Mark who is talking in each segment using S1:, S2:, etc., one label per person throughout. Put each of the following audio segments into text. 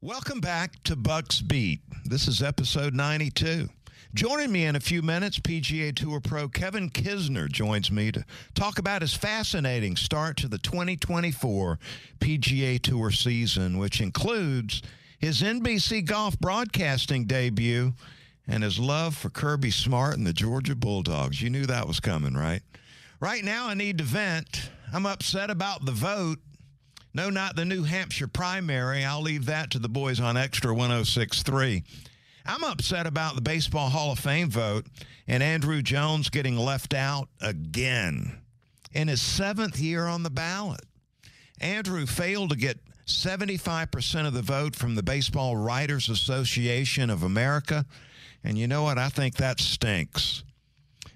S1: Welcome back to Bucks Beat. This is episode 92. Joining me in a few minutes, PGA Tour pro Kevin Kisner joins me to talk about his fascinating start to the 2024 PGA Tour season, which includes his NBC golf broadcasting debut and his love for Kirby Smart and the Georgia Bulldogs. You knew that was coming, right? Right now, I need to vent. I'm upset about the vote no, not the New Hampshire primary. I'll leave that to the boys on Extra 1063. I'm upset about the Baseball Hall of Fame vote and Andruw Jones getting left out again in his seventh year on the ballot. Andruw failed to get 75% of the vote from the Baseball Writers Association of America. And you know what? I think that stinks.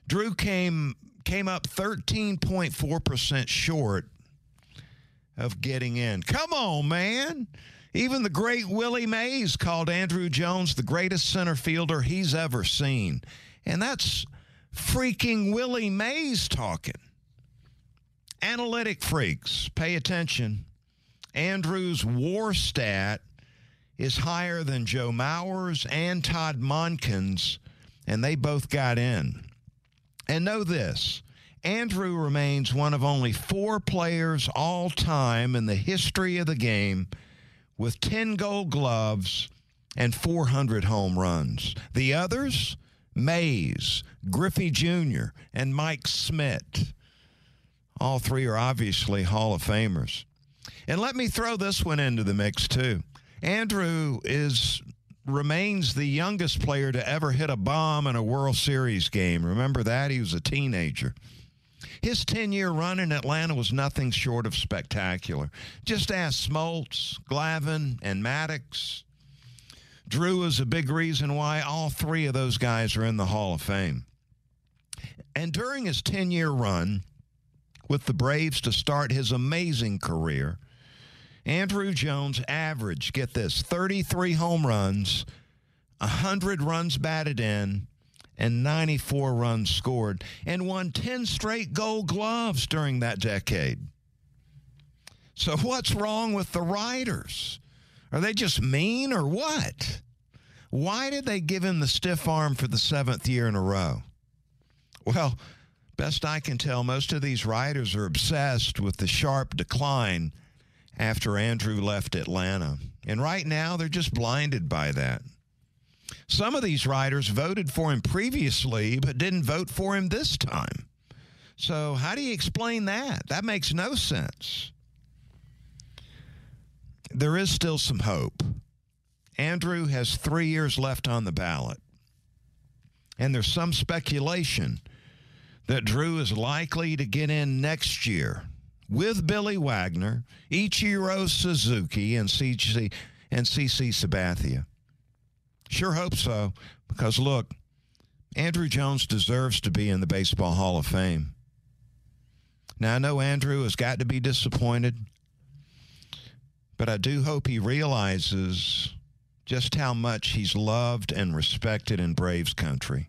S1: Drew came came up 13.4% short of getting in. Come on, man. Even the great Willie Mays called Andruw Jones the greatest center fielder he's ever seen. And that's freaking Willie Mays talking. Analytic freaks, pay attention. Andruw's war stat is higher than Joe Mauer's and Todd Monken's, and they both got in. And know this Andruw remains one of only four players all time in the history of the game with 10 gold gloves and 400 home runs. The others, Mays, Griffey Jr., and Mike Schmidt. All three are obviously Hall of Famers. And let me throw this one into the mix, too. Andruw is remains the youngest player to ever hit a bomb in a World Series game. Remember that? He was a teenager. His 10 year run in Atlanta was nothing short of spectacular. Just ask Smoltz, Glavine, and Maddux. Drew is a big reason why all three of those guys are in the Hall of Fame. And during his 10 year run with the Braves to start his amazing career, Andruw Jones averaged, get this, 33 home runs, 100 runs batted in, and 94 runs scored and won 10 straight gold gloves during that decade. So, what's wrong with the writers? Are they just mean or what? Why did they give him the stiff arm for the seventh year in a row? Well, best I can tell, most of these writers are obsessed with the sharp decline after Andruw left Atlanta. And right now, they're just blinded by that. Some of these writers voted for him previously, but didn't vote for him this time. So, how do you explain that? That makes no sense. There is still some hope. Andruw has three years left on the ballot. And there's some speculation that Drew is likely to get in next year with Billy Wagner, Ichiro Suzuki, and CC, and CC Sabathia. Sure hope so, because look, Andruw Jones deserves to be in the Baseball Hall of Fame. Now, I know Andruw has got to be disappointed, but I do hope he realizes just how much he's loved and respected in Braves country.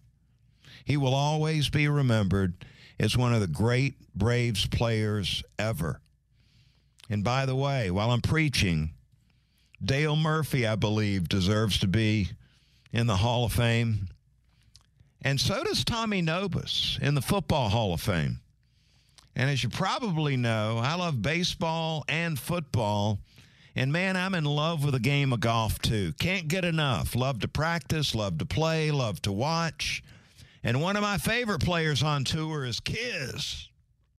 S1: He will always be remembered as one of the great Braves players ever. And by the way, while I'm preaching, Dale Murphy, I believe, deserves to be in the Hall of Fame. And so does Tommy Nobis in the Football Hall of Fame. And as you probably know, I love baseball and football. And man, I'm in love with the game of golf too. Can't get enough. Love to practice, love to play, love to watch. And one of my favorite players on tour is Kiz.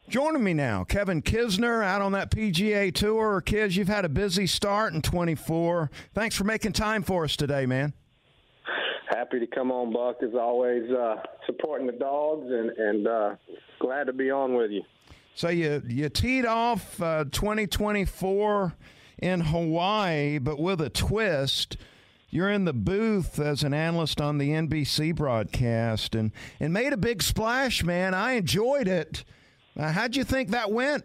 S1: Joining me now, Kevin Kisner out on that PGA tour. Kiz, you've had a busy start in 24. Thanks for making time for us today, man
S2: happy to come on, Buck. As always, uh, supporting the dogs and and uh, glad to be on with you.
S1: So you you teed off uh, 2024 in Hawaii, but with a twist. You're in the booth as an analyst on the NBC broadcast and, and made a big splash, man. I enjoyed it. How'd you think that went?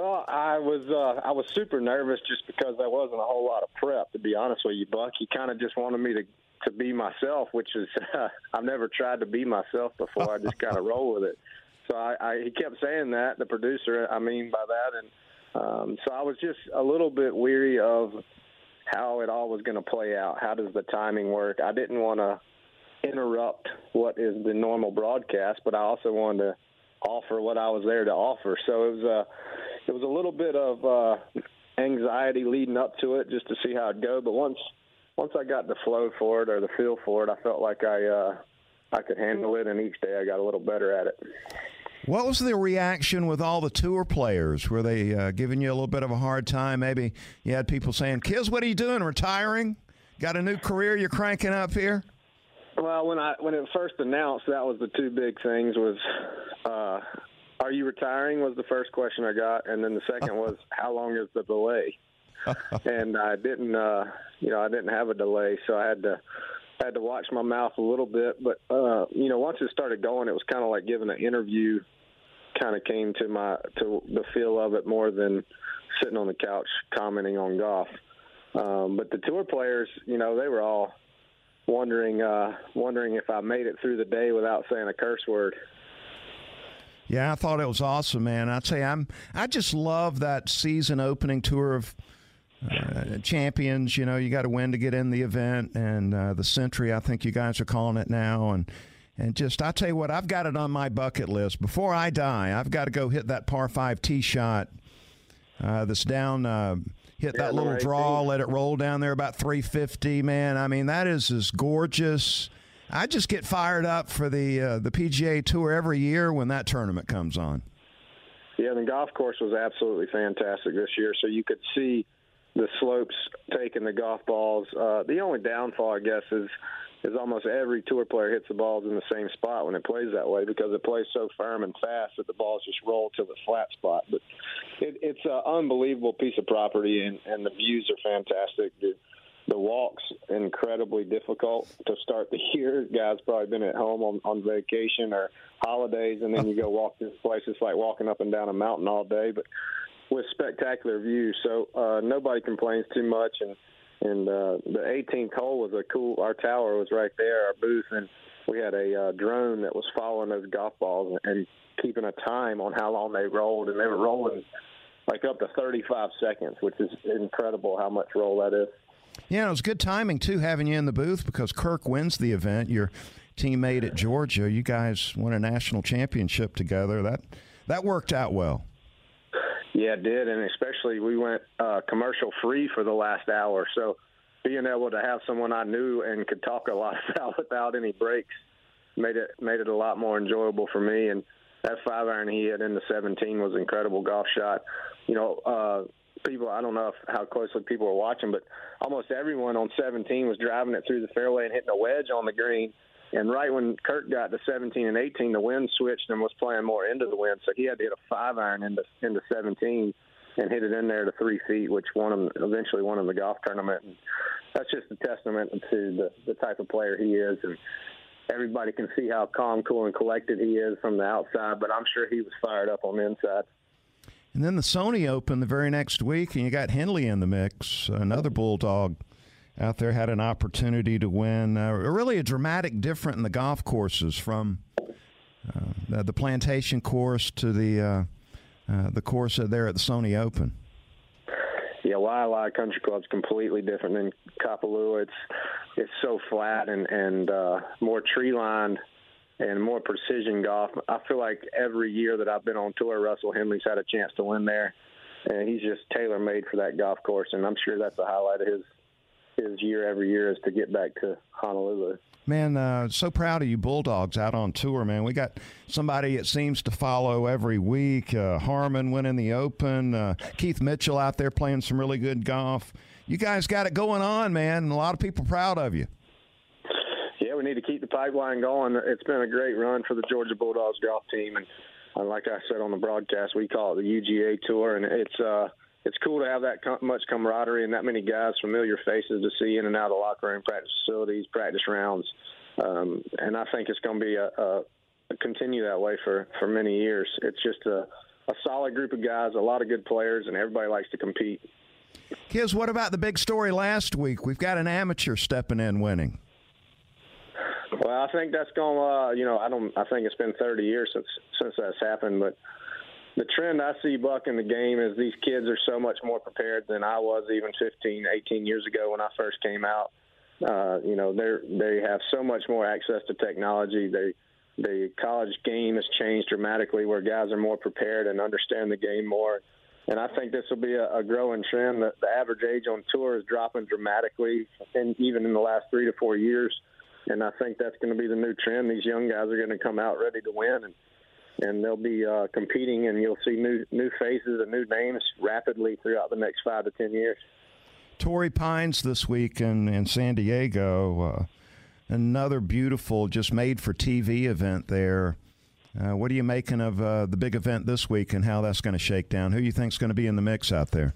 S2: Well, I was uh, I was super nervous just because there wasn't a whole lot of prep. To be honest with you, Buck, he kind of just wanted me to to be myself, which is uh, I've never tried to be myself before. I just kind of roll with it. So I, I he kept saying that the producer. I mean by that, and um, so I was just a little bit weary of how it all was going to play out. How does the timing work? I didn't want to interrupt what is the normal broadcast, but I also wanted to offer what I was there to offer. So it was a it was a little bit of uh, anxiety leading up to it, just to see how it'd go. But once once I got the flow for it or the feel for it, I felt like I uh, I could handle it, and each day I got a little better at it.
S1: What was the reaction with all the tour players? Were they uh, giving you a little bit of a hard time? Maybe you had people saying, "Kiz, what are you doing? Retiring? Got a new career you're cranking up here?"
S2: Well, when I when it first announced, that was the two big things was, uh, "Are you retiring?" was the first question I got, and then the second was, "How long is the delay?" and I didn't, uh, you know, I didn't have a delay, so I had to had to watch my mouth a little bit. But uh, you know, once it started going, it was kind of like giving an interview. Kind of came to my to the feel of it more than sitting on the couch commenting on golf. Um, but the tour players, you know, they were all wondering uh, wondering if I made it through the day without saying a curse word.
S1: Yeah, I thought it was awesome, man. I'd say I'm I just love that season opening tour of uh, champions. You know, you got to win to get in the event, and uh, the Sentry. I think you guys are calling it now, and and just I tell you what, I've got it on my bucket list. Before I die, I've got to go hit that par five tee shot uh, that's down. Uh, hit yeah, that little draw, let it roll down there about 350. Man, I mean that is as gorgeous. I just get fired up for the uh, the PGA Tour every year when that tournament comes on.
S2: Yeah, the golf course was absolutely fantastic this year. So you could see the slopes taking the golf balls. Uh, the only downfall, I guess, is is almost every tour player hits the balls in the same spot when it plays that way because it plays so firm and fast that the balls just roll to the flat spot. But it, it's an unbelievable piece of property, and, and the views are fantastic. The, the walks incredibly difficult to start the year. Guys probably been at home on, on vacation or holidays, and then you go walk this place. It's like walking up and down a mountain all day, but with spectacular views. So uh, nobody complains too much, and and uh, the 18th hole was a cool. Our tower was right there, our booth, and we had a uh, drone that was following those golf balls and keeping a time on how long they rolled, and they were rolling like up to 35 seconds, which is incredible how much roll that is.
S1: Yeah, it was good timing too having you in the booth because Kirk wins the event. Your teammate at Georgia, you guys won a national championship together. That that worked out well.
S2: Yeah, it did, and especially we went uh, commercial free for the last hour. So being able to have someone I knew and could talk a lot about without any breaks made it made it a lot more enjoyable for me. And that five iron he hit in the 17 was an incredible golf shot. You know, uh, people I don't know if, how closely people were watching, but almost everyone on 17 was driving it through the fairway and hitting a wedge on the green and right when Kirk got to 17 and 18, the wind switched and was playing more into the wind, so he had to hit a five iron into into 17 and hit it in there to three feet, which won him eventually won him the golf tournament. And that's just a testament to the the type of player he is, and everybody can see how calm, cool, and collected he is from the outside. But I'm sure he was fired up on the inside.
S1: And then the Sony Open the very next week, and you got Henley in the mix, another Bulldog out there had an opportunity to win. Uh, really, a dramatic difference in the golf courses from uh, the Plantation course to the uh, uh the course there at the Sony Open.
S2: Yeah, Waialae Country Club's completely different than Kapalua. It's it's so flat and and uh, more tree lined and more precision golf. I feel like every year that I've been on tour, Russell Henley's had a chance to win there, and he's just tailor made for that golf course. And I'm sure that's a highlight of his his year every year is to get back to Honolulu.
S1: Man, uh, so proud of you Bulldogs out on tour, man. We got somebody it seems to follow every week. Uh, Harman winning the Open. Uh, Keith Mitchell out there playing some really good golf. You guys got it going on, man, a lot of people proud of you.
S2: We need to keep the pipeline going. It's been a great run for the Georgia Bulldogs golf team, and uh, like I said on the broadcast, we call it the UGA Tour, and it's uh, it's cool to have that much camaraderie and that many guys, familiar faces to see in and out of the locker room, practice facilities, practice rounds, um, and I think it's going to be a, a, a continue that way for for many years. It's just a a solid group of guys, a lot of good players, and everybody likes to compete.
S1: Kiz, what about the big story last week? We've got an amateur stepping in winning.
S2: Well, I think that's going. Uh, you know, I don't. I think it's been 30 years since since that's happened, but the trend I see, Buck, in the game is these kids are so much more prepared than I was even 15, 18 years ago when I first came out. Uh, you know, they they have so much more access to technology. They the college game has changed dramatically, where guys are more prepared and understand the game more. And I think this will be a, a growing trend. The, the average age on tour is dropping dramatically, and even in the last three to four years. And I think that's going to be the new trend. These young guys are going to come out ready to win, and and they'll be uh, competing, and you'll see new new faces and new names rapidly throughout the next five to ten years.
S1: Torrey Pines this week in, in San Diego. Uh, another beautiful, just made for TV event there. Uh, what are you making of uh, the big event this week and how that's going to shake down? Who do you think is going to be in the mix out there?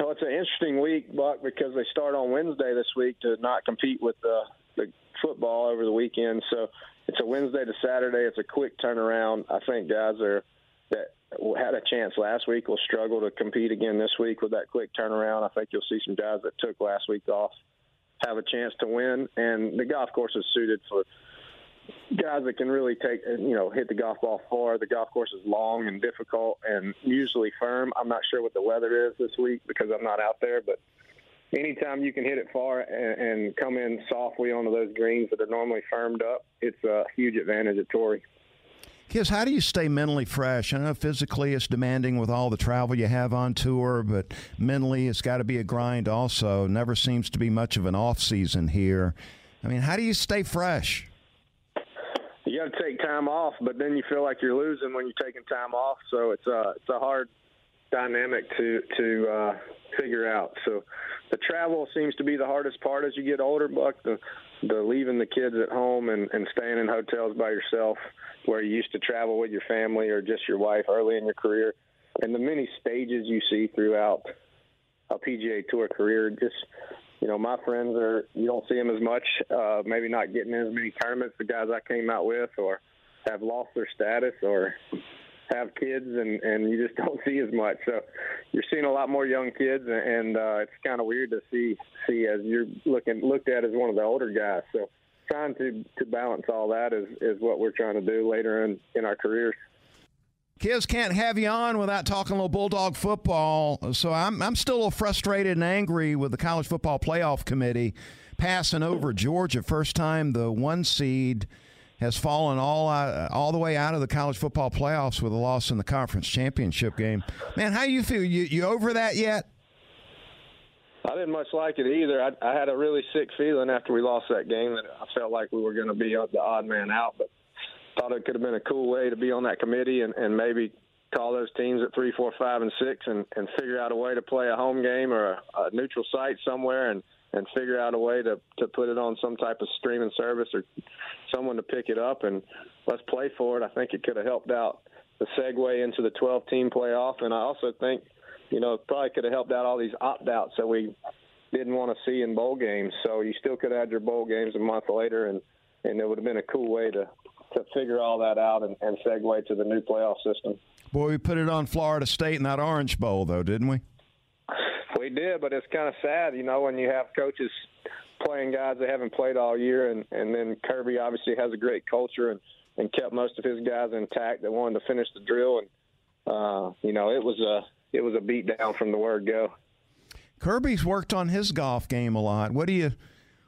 S2: Well, it's an interesting week, Buck, because they start on Wednesday this week to not compete with the, the football over the weekend. So it's a Wednesday to Saturday. It's a quick turnaround. I think guys are that had a chance last week will struggle to compete again this week with that quick turnaround. I think you'll see some guys that took last week off have a chance to win, and the golf course is suited for guys that can really take you know hit the golf ball far. The golf course is long and difficult and usually firm. I'm not sure what the weather is this week because I'm not out there, but anytime you can hit it far and, and come in softly onto those greens that are normally firmed up, it's a huge advantage at Torrey.
S1: Kiz, how do you stay mentally fresh? I know physically it's demanding with all the travel you have on tour, but mentally it's got to be a grind also. Never seems to be much of an off season here. I mean, how do you stay fresh?
S2: You got to take time off, but then you feel like you're losing when you're taking time off. So it's a it's a hard dynamic to to uh, figure out. So the travel seems to be the hardest part as you get older, Buck. The the leaving the kids at home and, and staying in hotels by yourself where you used to travel with your family or just your wife early in your career and the many stages you see throughout a PGA Tour career just you know my friends are you don't see them as much uh maybe not getting in as many tournaments the guys I came out with or have lost their status or have kids and and you just don't see as much. So you're seeing a lot more young kids, and uh, it's kind of weird to see see as you're looking looked at as one of the older guys. So trying to to balance all that is is what we're trying to do later in in our careers.
S1: Kiz can't have you on without talking a little Bulldog football. So I'm I'm still a little frustrated and angry with the college football playoff committee passing over Georgia first time the one seed has fallen all all the way out of the college football playoffs with a loss in the conference championship game. Man, how you feel? You you over that yet?
S2: I didn't much like it either. I, I had a really sick feeling after we lost that game that I felt like we were going to be the odd man out, but thought it could have been a cool way to be on that committee and, and maybe call those teams at three, four, five, and six, and, and figure out a way to play a home game or a, a neutral site somewhere and and figure out a way to to put it on some type of streaming service or someone to pick it up and let's play for it. I think it could have helped out the segue into the 12 team playoff, and I also think you know probably could have helped out all these opt outs that we didn't want to see in bowl games. So you still could have had your bowl games a month later, and and it would have been a cool way to to figure all that out and, and segue to the new playoff system.
S1: Boy, we put it on Florida State in that Orange Bowl, though, didn't we?
S2: We did, but it's kind of sad, you know, when you have coaches playing guys that haven't played all year, and and then Kirby obviously has a great culture and and kept most of his guys intact that wanted to finish the drill, and uh, you know, it was a it was a beat down from the word go.
S1: Kirby's worked on his golf game a lot. What do you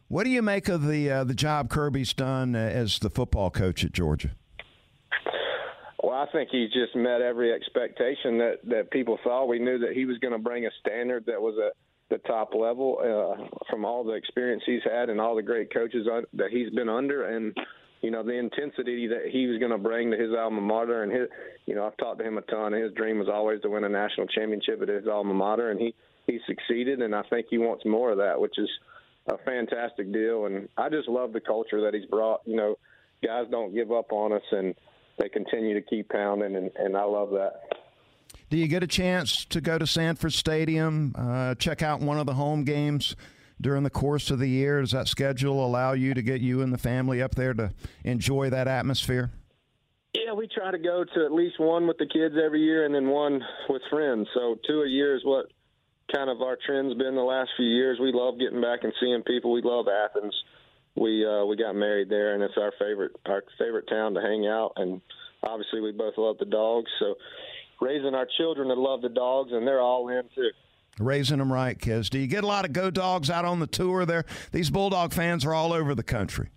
S1: what do you make of the uh, the job Kirby's done as the football coach at Georgia?
S2: I think he's just met every expectation that that people thought. We knew that he was going to bring a standard that was at the top level uh, from all the experience he's had and all the great coaches that he's been under, and you know the intensity that he was going to bring to his alma mater. And his, you know, I've talked to him a ton. His dream was always to win a national championship at his alma mater, and he he succeeded. And I think he wants more of that, which is a fantastic deal. And I just love the culture that he's brought. You know, guys don't give up on us and they continue to keep pounding, and, and I love that.
S1: Do you get a chance to go to Sanford Stadium, uh, check out one of the home games during the course of the year? Does that schedule allow you to get you and the family up there to enjoy that atmosphere?
S2: Yeah, we try to go to at least one with the kids every year and then one with friends. So two a year is what kind of our trend's been the last few years. We love getting back and seeing people. We love Athens. We uh, we got married there, and it's our favorite our favorite town to hang out. And obviously, we both love the dogs. So raising our children to love the dogs, and they're all in too.
S1: Raising them right, kids. Do you get a lot of go dogs out on the tour? There, these bulldog fans are all over the country.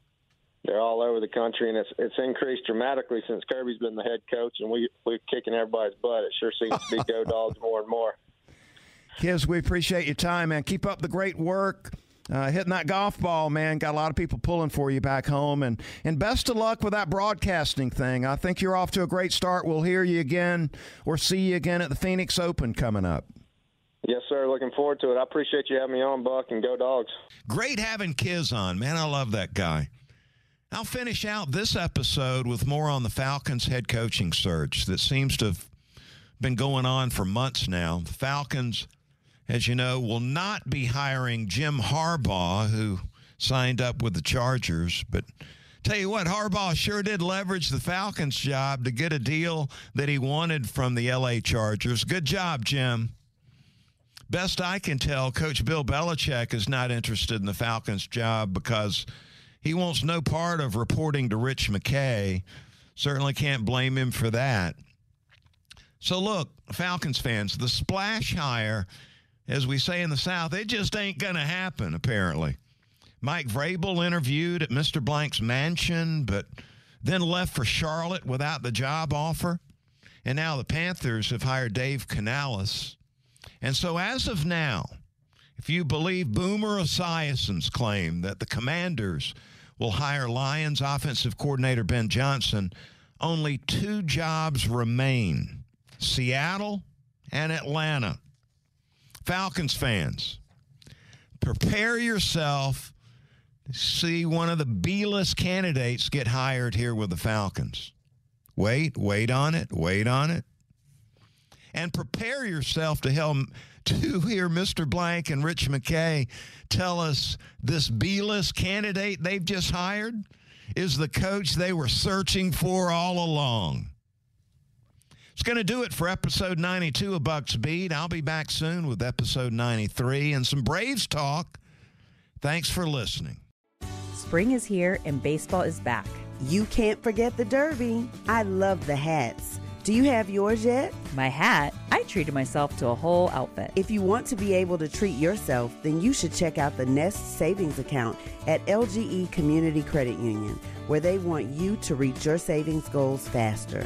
S2: They're all over the country, and it's it's increased dramatically since Kirby's been the head coach, and we we're kicking everybody's butt. It sure seems to be go dogs more and more.
S1: Kiz, we appreciate your time, man. Keep up the great work. Uh, hitting that golf ball, man. Got a lot of people pulling for you back home, and and best of luck with that broadcasting thing. I think you're off to a great start. We'll hear you again or see you again at the Phoenix Open coming up.
S2: Yes, sir. Looking forward to it. I appreciate you having me on, Buck, and go dogs.
S1: Great having Kiz on, man. I love that guy. I'll finish out this episode with more on the Falcons head coaching search that seems to have been going on for months now. The Falcons as you know, will not be hiring Jim Harbaugh, who signed up with the Chargers. But tell you what, Harbaugh sure did leverage the Falcons' job to get a deal that he wanted from the LA Chargers. Good job, Jim. Best I can tell, Coach Bill Belichick is not interested in the Falcons' job because he wants no part of reporting to Rich McKay. Certainly can't blame him for that. So, look, Falcons fans, the splash hire as we say in the South, it just ain't going to happen, apparently. Mike Vrabel interviewed at Mr. Blank's mansion, but then left for Charlotte without the job offer. And now the Panthers have hired Dave Canales. And so, as of now, if you believe Boomer Esiason's claim that the Commanders will hire Lions offensive coordinator Ben Johnson, only two jobs remain Seattle and Atlanta. Falcons fans, prepare yourself to see one of the B list candidates get hired here with the Falcons. Wait, wait on it, wait on it. And prepare yourself to help to hear Mr. Blank and Rich McKay tell us this B list candidate they've just hired is the coach they were searching for all along. It's going to do it for episode 92 of Bucks Beat. I'll be back soon with episode 93 and some Braves talk. Thanks for listening.
S3: Spring is here and baseball is back.
S4: You can't forget the Derby. I love the hats. Do you have yours yet?
S3: My hat? I treated myself to a whole outfit.
S4: If you want to be able to treat yourself, then you should check out the Nest Savings Account at LGE Community Credit Union, where they want you to reach your savings goals faster.